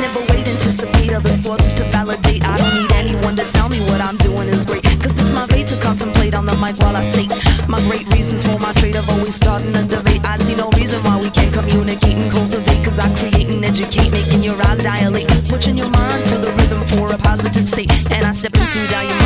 never wait, anticipate other sources to validate. I don't need anyone to tell me what I'm doing is great. Cause it's my fate to contemplate on the mic while I state my great reasons for my trade of always starting a debate. I see no reason why we can't communicate and cultivate. Cause I create and educate, making your eyes dilate. Switching your mind to the rhythm for a positive state. And I step into your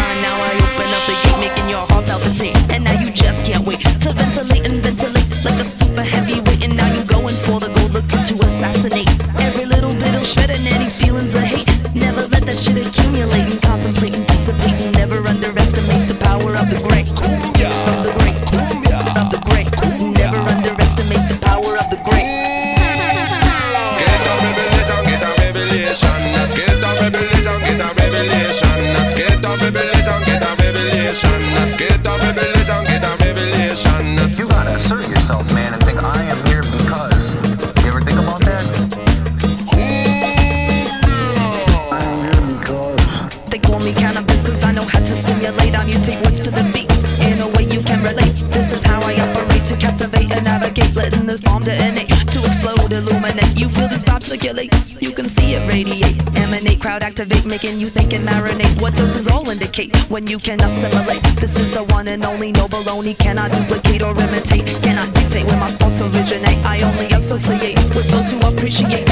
when you can assimilate? This is the one and only no baloney. Cannot duplicate or imitate, cannot dictate where my thoughts originate. I only associate with those who appreciate.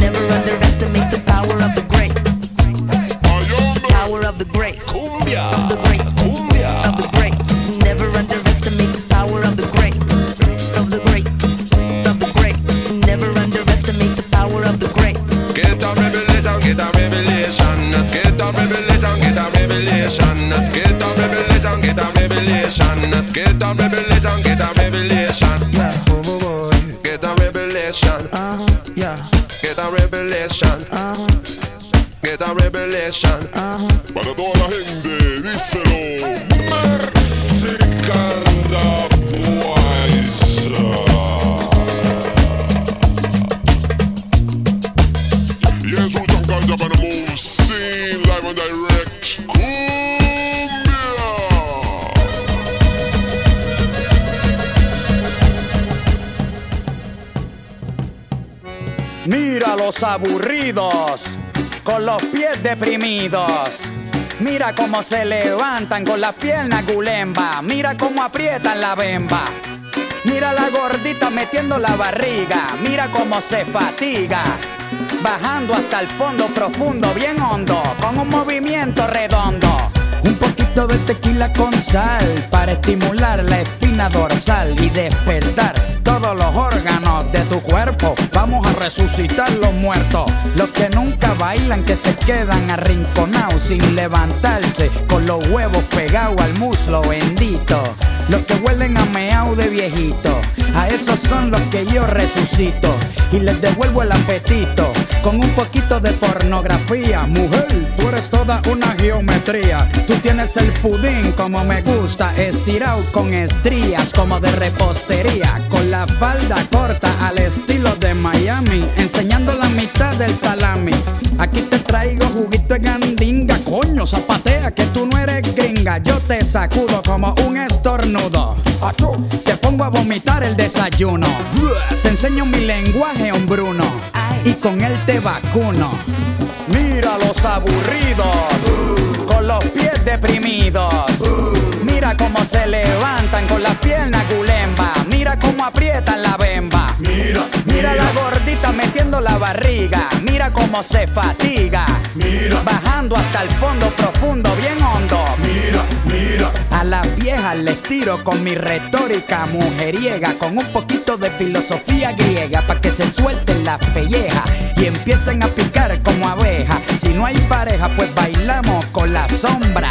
Never underestimate the power of the great. Power of the great. Cumbia, revelation. Yeah. Oh, boy. Get a revelation. Uh-huh. Yeah. Get a revelation. Uh-huh. Get a revelation. Uh-huh. Para toda la aburridos, con los pies deprimidos. Mira cómo se levantan con las piernas gulemba. Mira cómo aprietan la bemba. Mira la gordita metiendo la barriga. Mira cómo se fatiga. Bajando hasta el fondo profundo, bien hondo, con un movimiento redondo. Un de tequila con sal para estimular la espina dorsal y despertar todos los órganos de tu cuerpo. Vamos a resucitar los muertos, los que nunca bailan, que se quedan arrinconados sin levantarse, con los huevos pegados al muslo bendito. Los que huelen a meao de viejito, a esos son los que yo resucito y les devuelvo el apetito con un poquito de pornografía. Mujer, tú eres toda una geometría. Tú tienes el pudín como me gusta, estirado con estrías como de repostería, con la falda corta al estilo de Miami, enseñando la mitad del salami. Aquí te traigo juguito de gandinga, coño, zapatea que tú no eres gringa. Yo te sacudo como un estornudo. Te pongo a vomitar el desayuno. Te enseño mi lenguaje hombruno y con él te vacuno. Mira los aburridos, barriga. Mira cómo se fatiga. Mira, bajando hasta el fondo profundo, bien hondo. Mira, mira. A las viejas les tiro con mi retórica mujeriega, con un poquito de filosofía griega, para que se suelten las pellejas y empiecen a picar como abeja. Si no hay pareja, pues bailamos con la sombra.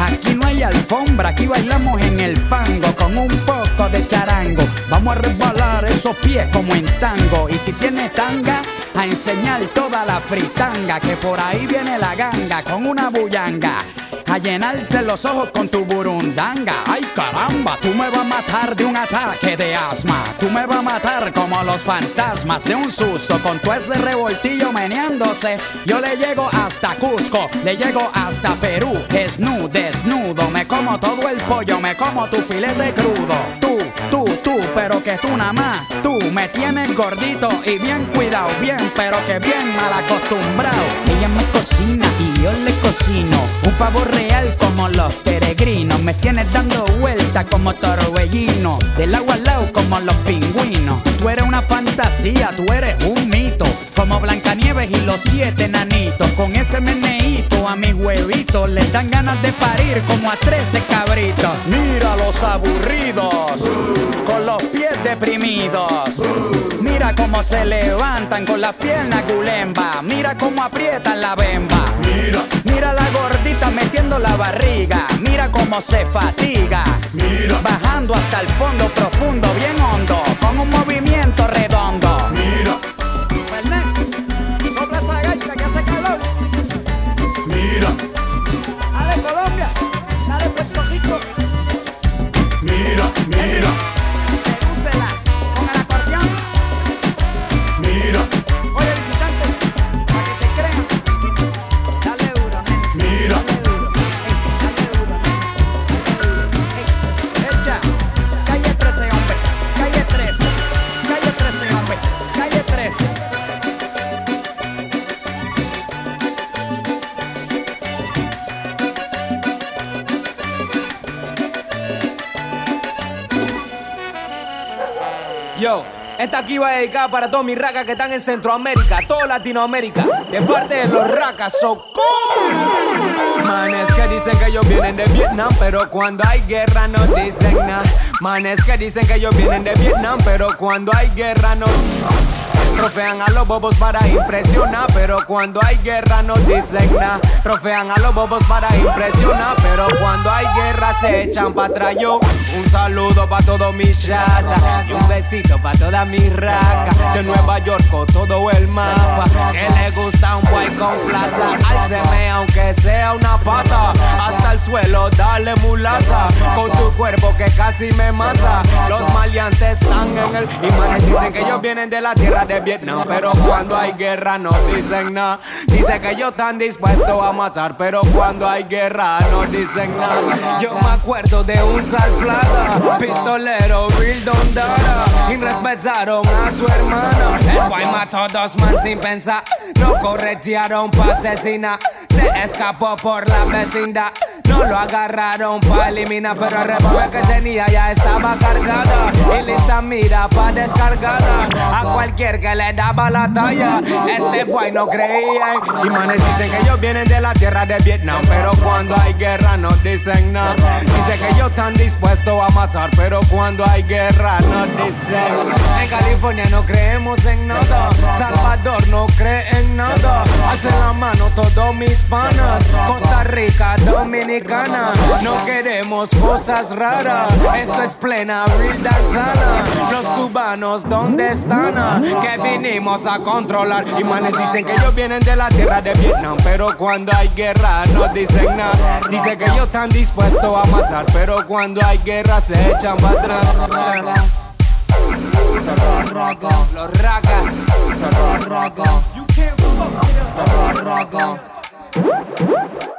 Aquí no hay alfombra, aquí bailamos en el fango con un poco de charango. Vamos a resbalar esos pies como en tango. Y si tiene tanga, a enseñar toda la fritanga. Que por ahí viene la ganga con una bullanga. A llenarse los ojos con tu burundanga. Ay caramba, tú me vas a matar de un ataque de asma. Tú me vas a matar como los fantasmas de un susto. Con tu ese revoltillo meneándose. Yo le llego hasta Cusco, le llego hasta Perú. Desnudo, desnudo, me como todo el pollo, me como tu filete crudo. Tú tú, tú, pero que tú nada más. Tú me tienes gordito y bien cuidado, bien, pero que bien mal acostumbrado. Ella me cocina y yo le cocino. Un pavo real como los peregrinos. Me tienes dando vueltas como torbellino. Del agua al lado como los pingüinos. Tú eres una fantasía, tú eres un mito. Como Blancanieves y los siete nanitos. Con ese meneíto a mis huevitos les dan ganas de parir como a trece cabritos. Mira los aburridos, con los pies deprimidos. Mira cómo se levantan con las piernas culemba. Mira cómo aprietan la bemba. Mira, mira la gordita metiendo la barriga. Mira cómo se fatiga. Mira, bajando hasta el fondo profundo, bien hondo, con un movimiento redondo. Mira. Va dedicada para todos mis racas que están en Centroamérica, toda Latinoamérica, de parte de los racas, so cool. Manes que dicen que ellos vienen de Vietnam, pero cuando hay guerra no dicen nada. Manes que dicen que ellos vienen de Vietnam, pero cuando hay guerra no. Trofean a los bobos para impresionar, pero cuando hay guerra no dicen nada. Trofean a los bobos para impresionar, pero cuando hay guerra se echan para atrás. Yo, un saludo para todos mis chatas y un besito para todas mis racas de Nueva York con todo el mapa. Que le gusta un boy con plata, alceme aunque sea una pata. Hasta el suelo, dale mulata, con tu cuerpo que casi me mata. Los maleantes están en el manes dicen que ellos vienen de la tierra de Vietnam, pero cuando hay guerra no dicen nada. Dicen que ellos están dispuestos a matar, pero cuando hay guerra no dicen nada. Yo me acuerdo de un tal plata, pistolero, real don dara, y respetaron a su hermana. El guay mató dos man sin pensar, no corretearon pa' asesinar, se escapó por la vecindad. No lo agarraron pa' eliminar, pero el revólver que tenía ya estaba cargada. Y lista mira pa' descargada. A cualquier que le daba la talla, este boy no creía. Y manes dicen que ellos vienen de la tierra de Vietnam, pero cuando hay guerra no dicen nada. Dicen que ellos están dispuestos a matar, pero cuando hay guerra no dicen. En California no creemos en nada. Salvador no cree en nada. Alcen la mano todos mis panas. Costa Rica, Dominicana. No queremos cosas raras. Esto es plena real danzana. Los cubanos, ¿dónde están? Que vinimos a controlar. Y manes dicen que ellos vienen de la tierra de Vietnam. Pero cuando hay guerra no dicen nada. Dicen que ellos están dispuestos a matar. Pero cuando hay guerra se echan para atrás. Los ragas. You can't fuck with us.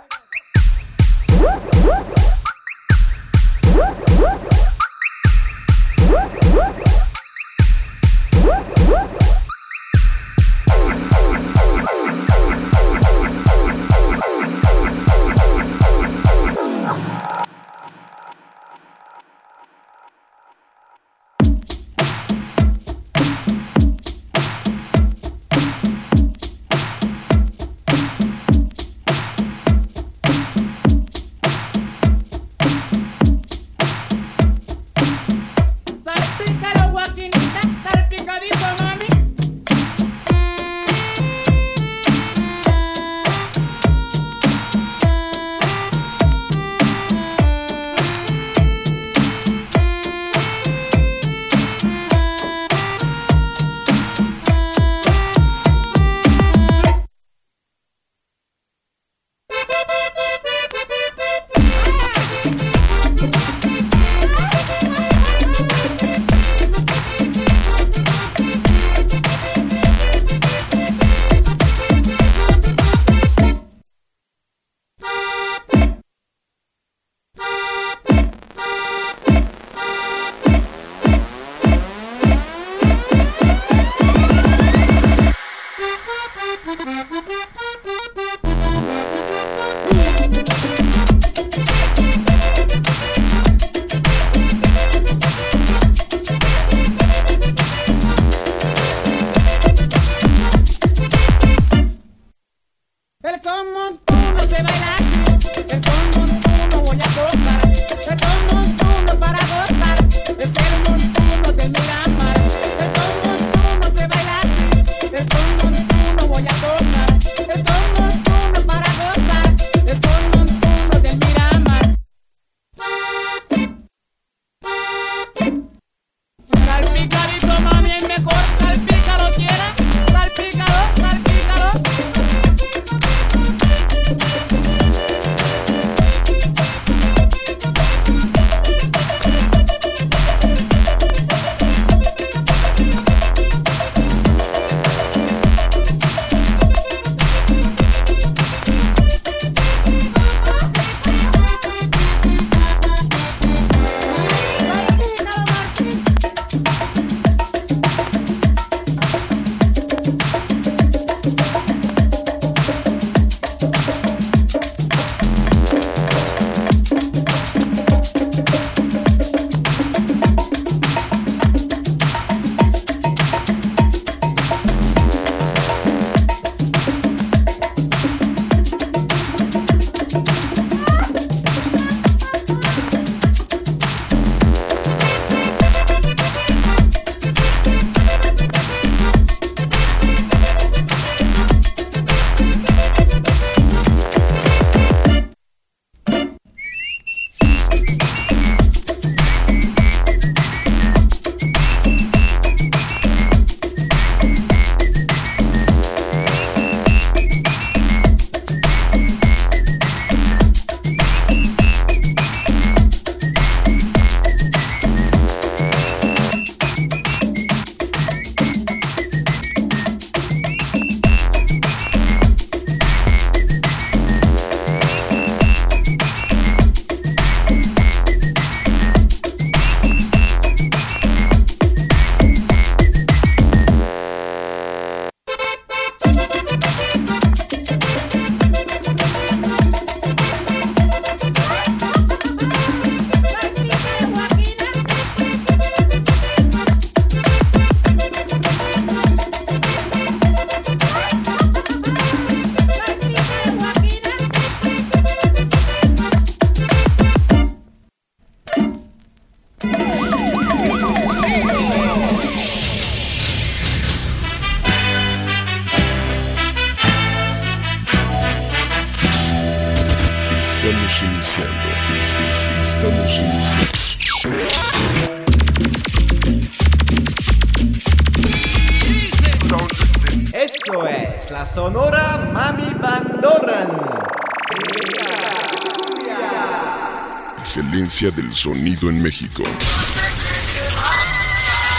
Del sonido en México.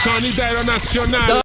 Sonidero Nacional.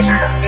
Thank you.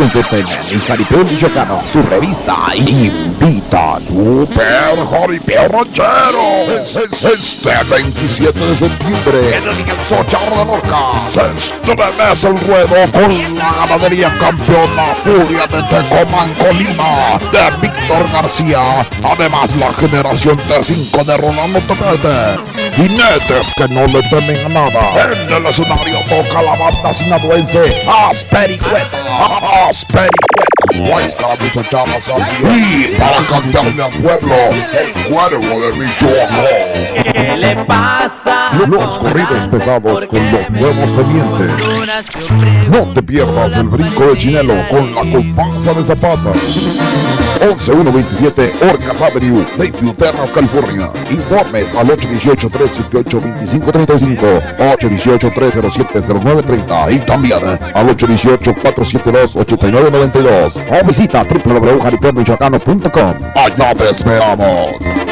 Entertainment y Jaripeo Michoacano, su revista invita Super Jaripeo Ranchero. Es, es- este 27 de septiembre en el Charro de Lorca. Se estremece el ruedo con la ganadería campeona Furia de Tecomán Colima de Víctor García. Además la generación T5 de Rolando Tepete. Jinetes que no le temen a nada. En el escenario toca la banda sinaduense Aspericueta. Aspericueta. Guayscaramuza Chama Sandio. Y para cantarle al pueblo, el cuervo de Michoacán. ¿Qué le pasa? Los corridos pesados con los nuevos tenientes. No te pierdas el brinco de Chinelo con la comparsa de Zapata. 11127 Orcas Avenue, Lakeview Terras, California. Informes al 818-378-2535, 818-307-0930 y también al 818-472-8992. O visita www.jaripeomichoacano.com. Allá te esperamos.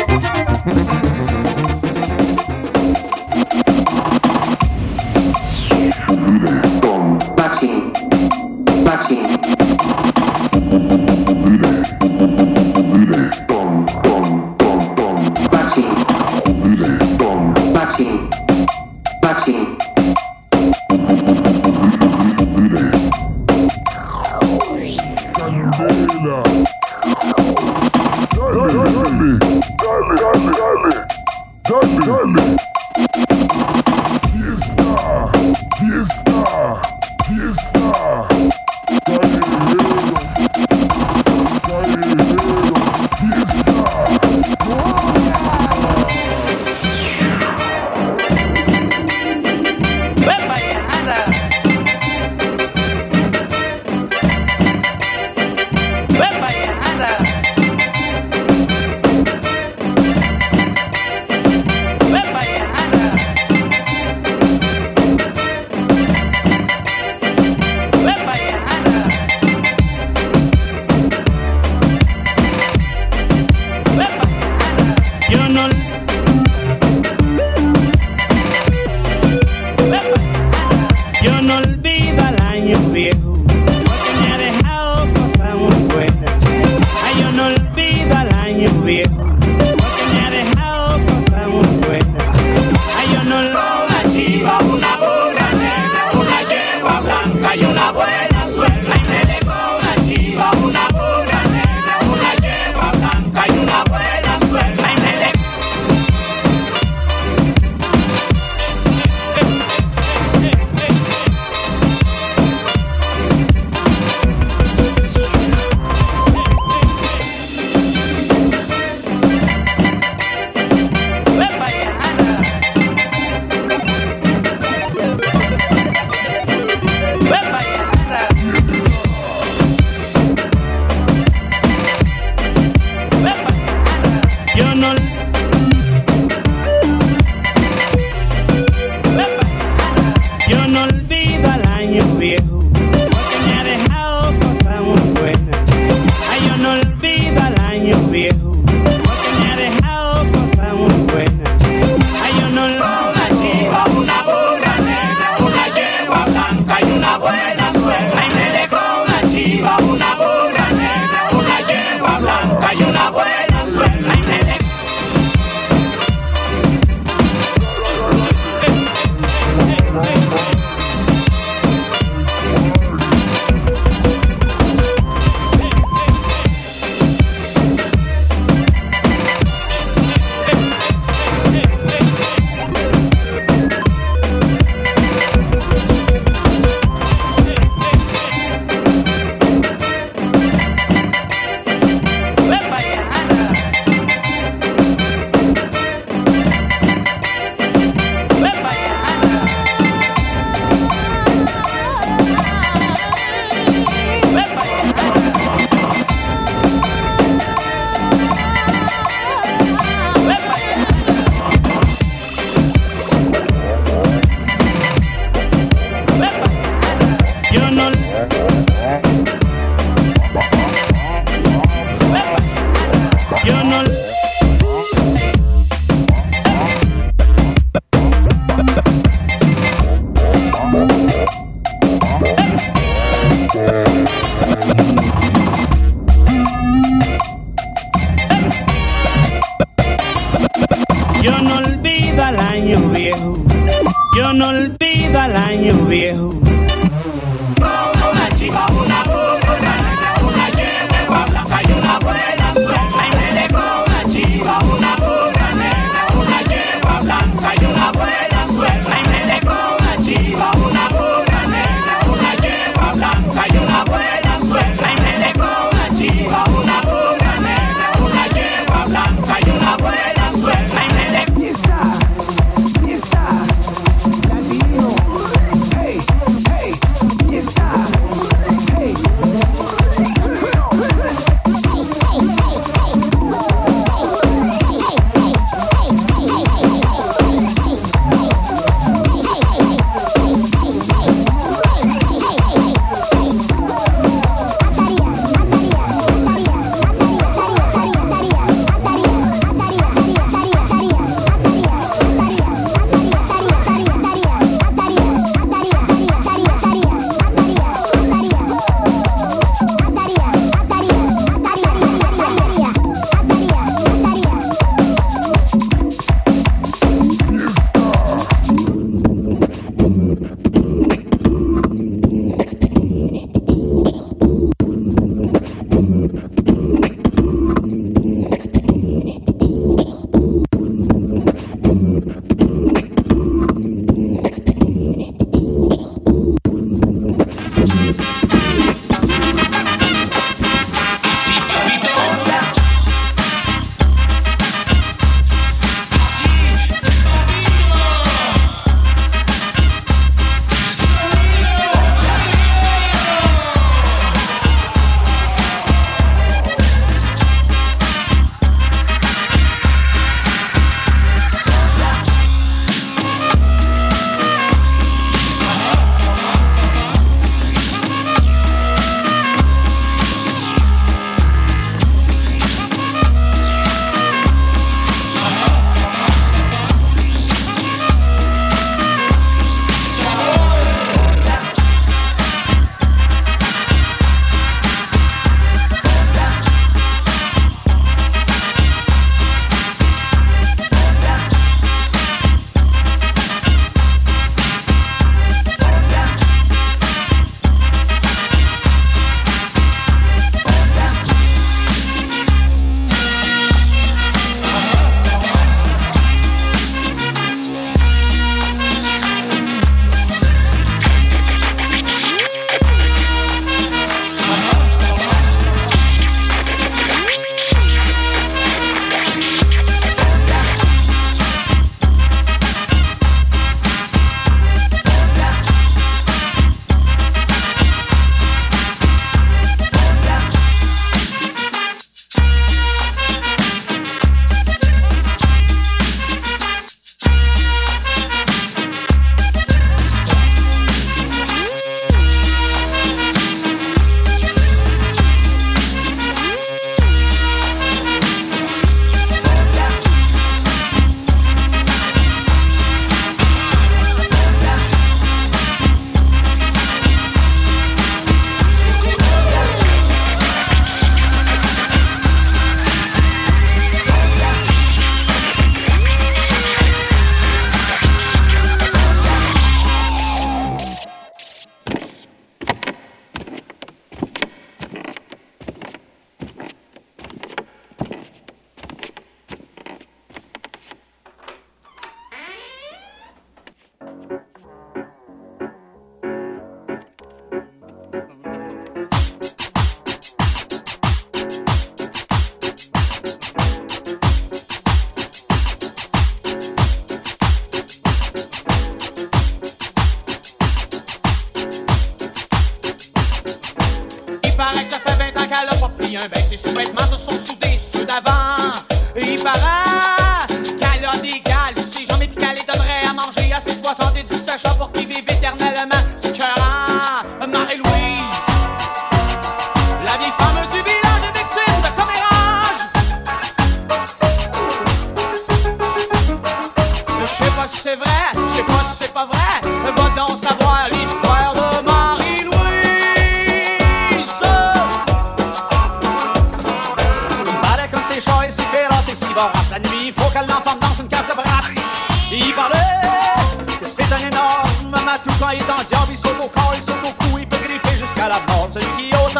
Il est en diable, il saute au corps, il saute au cou, il peut griffer jusqu'à la mort. Celui qui ose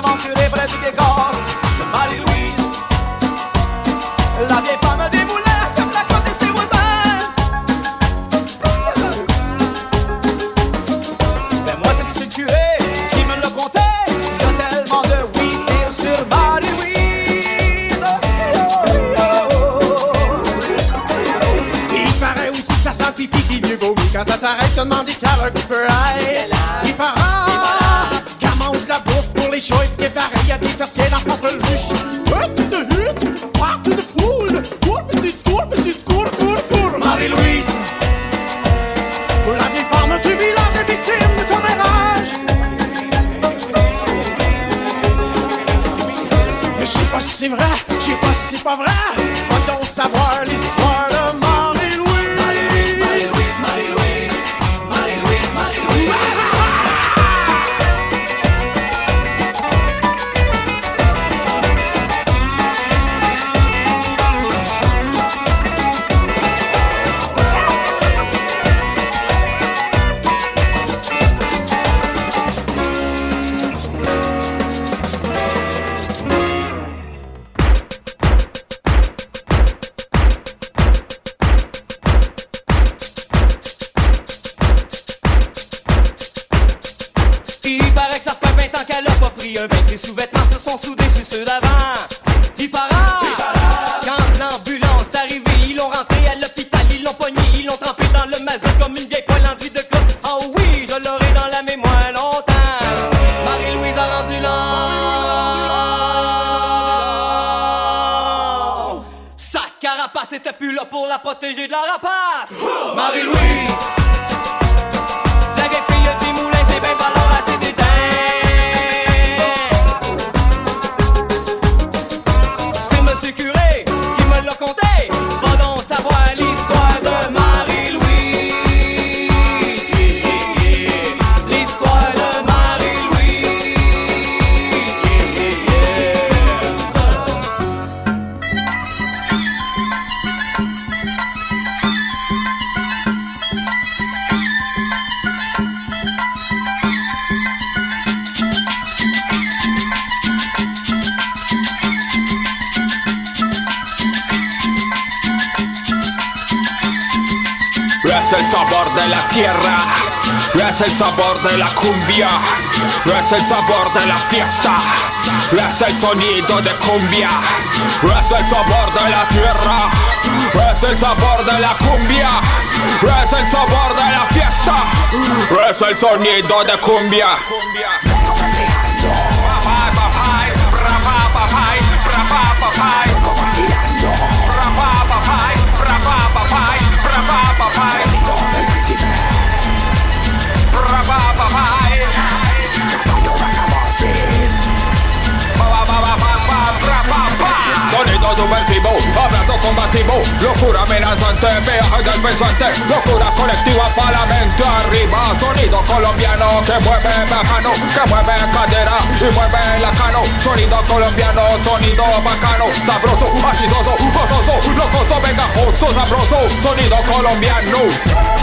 work for carapace était plus là pour la protéger de la rapace. Marie-Louise. La vieille fille du moulin, c'est bien valeur à ses dédains. La tierra, es el sabor de la cumbia, es el sabor de la fiesta, es el sonido de cumbia, es el sabor de la tierra, es el sabor de la cumbia, es el sabor de la fiesta, es el sonido de cumbia. Combativo, locura amenazante, viaje del pensante, locura colectiva para la mente arriba, sonido colombiano que mueve bacano, que mueve cadera y mueve la cano, sonido colombiano, sonido bacano, sabroso, machizoso, gozoso, locoso, vengajoso, sabroso, sonido colombiano.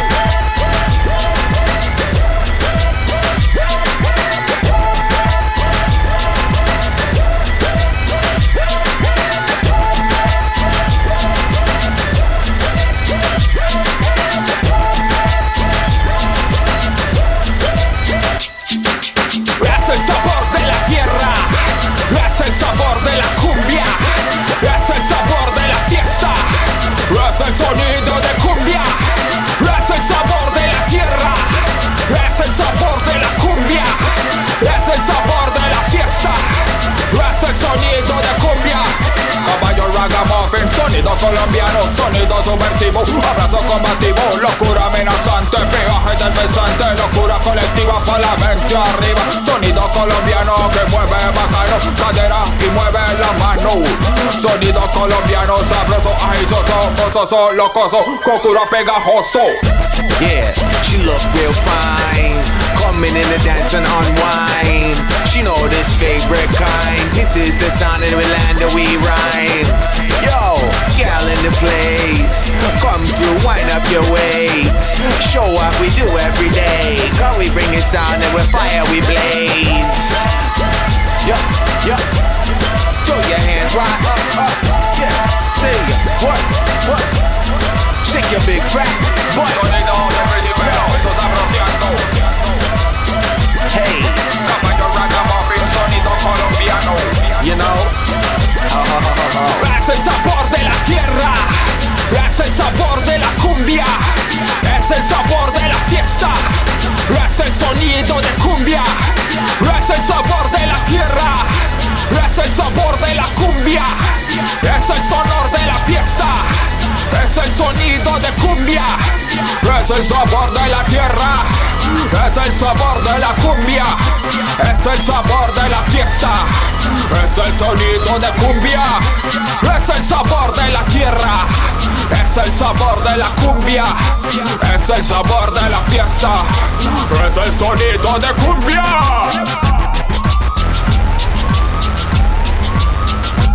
so locoso, kokura pegajoso. Yeah, she look real fine. Coming in the dance and unwind. She know this favorite kind. This is the sound in Orlando we rhyme. Yo, gal in the place. Come through, wind up your waist. Show up, we do every day. Cause we bring it sound and with fire we blaze. Yup, yup. Throw your hands right up, up. yeah, tell what, what. Shake your big fat butt. Hey, you know. Oh, oh, oh, es el sabor de la tierra, es el sabor de la cumbia, es el sabor de la fiesta, es el sonido de cumbia, es el sabor de la tierra. Es el sabor de la cumbia, es el sonor de la fiesta, es el sonido de cumbia, es el sabor de la tierra, es el sabor de la cumbia, es el sabor de la fiesta, es el sonido de cumbia, es el sabor de la tierra, es el sabor de la cumbia, es el sabor de la fiesta, es el sonido de cumbia.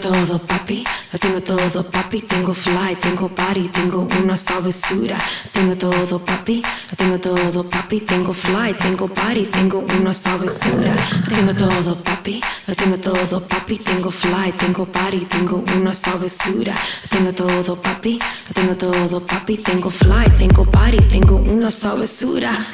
todo, papi. Lo tengo todo, papi. Tengo fly, tengo party, tengo una sabrosura. Tengo todo, papi. Lo tengo todo, papi. Tengo fly, tengo party, tengo una sabrosura. Tengo todo, papi. Lo tengo todo, papi. Tengo fly, tengo party, tengo una sabrosura. Tengo todo, papi. Lo tengo todo, papi. Tengo fly, tengo party, tengo una sabrosura.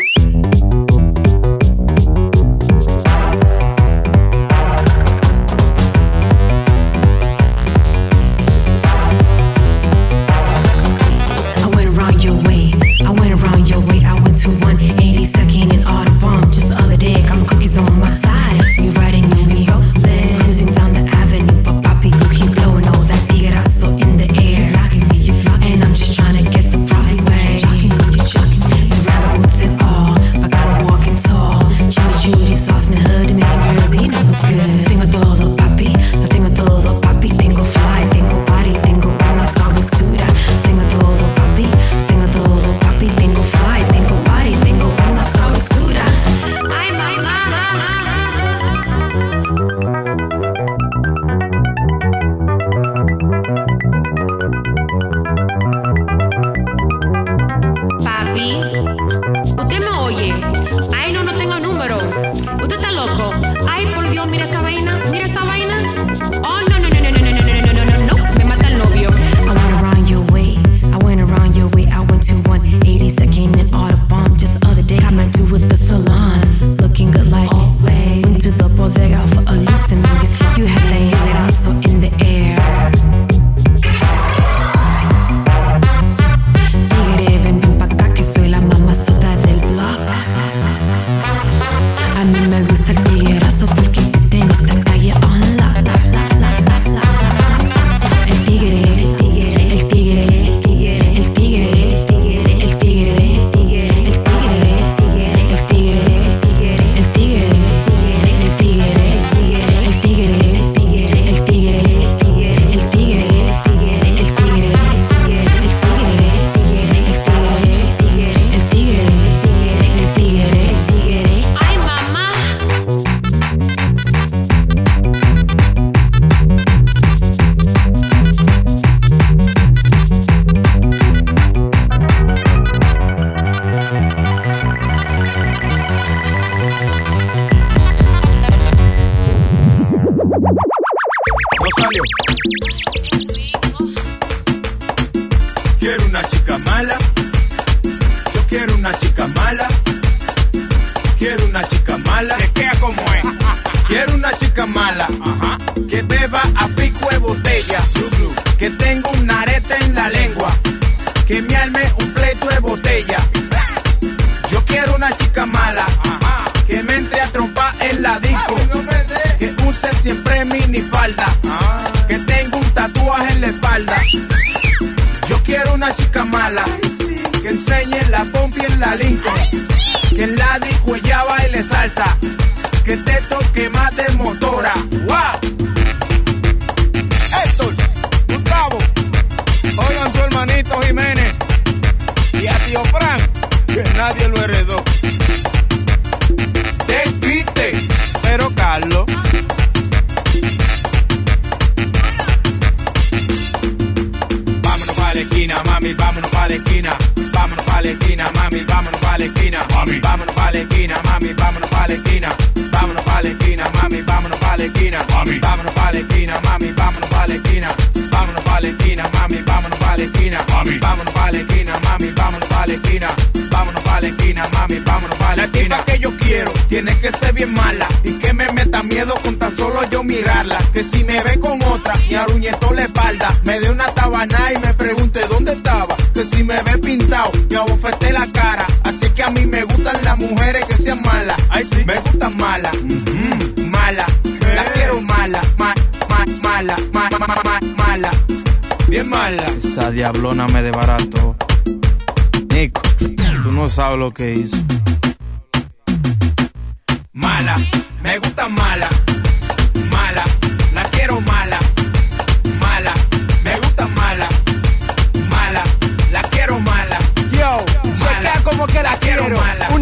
Que me arme un pleito de botella. Yo quiero una chica mala. Que me entre a trompar en la disco. Que use siempre minifalda. Que tenga un tatuaje en la espalda. Yo quiero una chica mala. que enseñe la pompi en la Lincoln. Que en la disco ella baile salsa, que te toque más de motora. ¡Wow! Pa' la esquina. Mami, vámonos pa' la esquina, mami, vámonos pa' la esquina. Vámonos pa' la esquina, mami, vámonos pa' la esquina. Mami, vámonos pa' la esquina, mami, vámonos pa' la esquina. Vámonos pa' la esquina, mami, vámonos pa' la esquina. Mami, vámonos pa' la esquina, mami, vámonos pa' la esquina. Vámonos pa' la esquina, mami, vámonos pa' la esquina. La tipa que yo quiero tiene que ser bien mala y que me meta miedo con tan solo yo mirarla. Que si me ve con otra, me arruñetó la espalda, me dé una tabana y me Malas, mm, mala. La quiero mala, ma, ma, mala, ma, ma, ma, ma, mala. Bien mala. Esa diablona me desbarató. Nico, tú no sabes lo que hizo. Mala, me gusta mala, mala, la quiero mala, mala, me gusta mala, mala, la quiero mala. Yo, se queda como que la quiero. mala. Una mala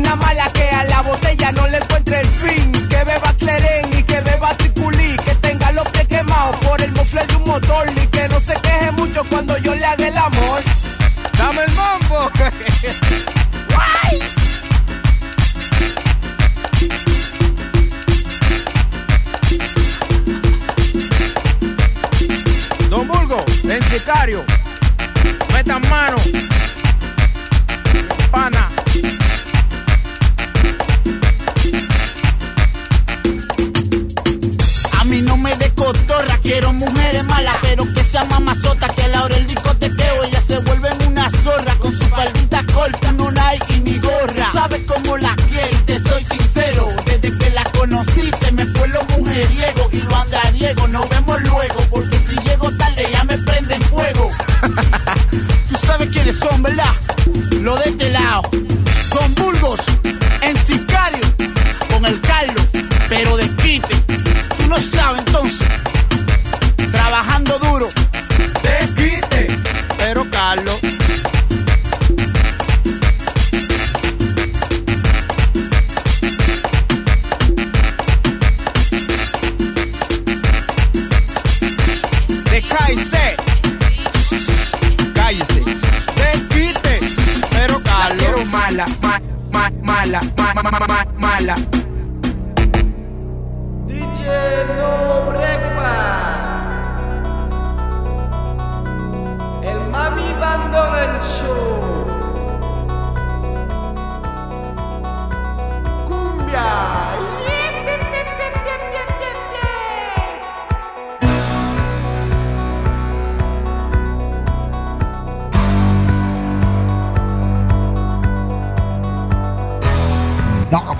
Dame el mambo. Don Bulgo, en sicario, metan mano,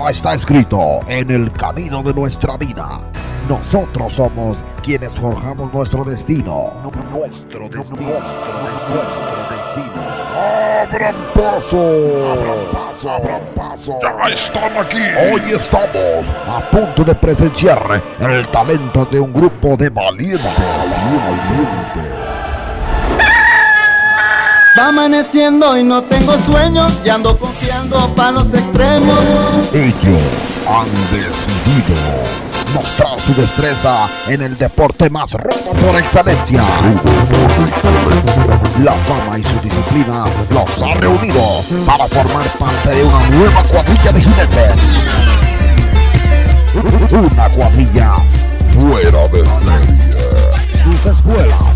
está escrito en el camino de nuestra vida. Nosotros somos quienes forjamos nuestro destino. Nuestro destino. Nuestro destino. ¡Abran paso! ¡Abran paso! ¡Abran paso! ¡Ya están aquí! Hoy estamos a punto de presenciar el talento de un grupo de valientes. Valientes. Va amaneciendo y no tengo sueño y ando confiando para los extremos. Ellos han decidido mostrar su destreza en el deporte más roto por excelencia. La fama y su disciplina los ha reunido para formar parte de una nueva cuadrilla de jinetes. Una cuadrilla fuera de serie. Sus escuelas,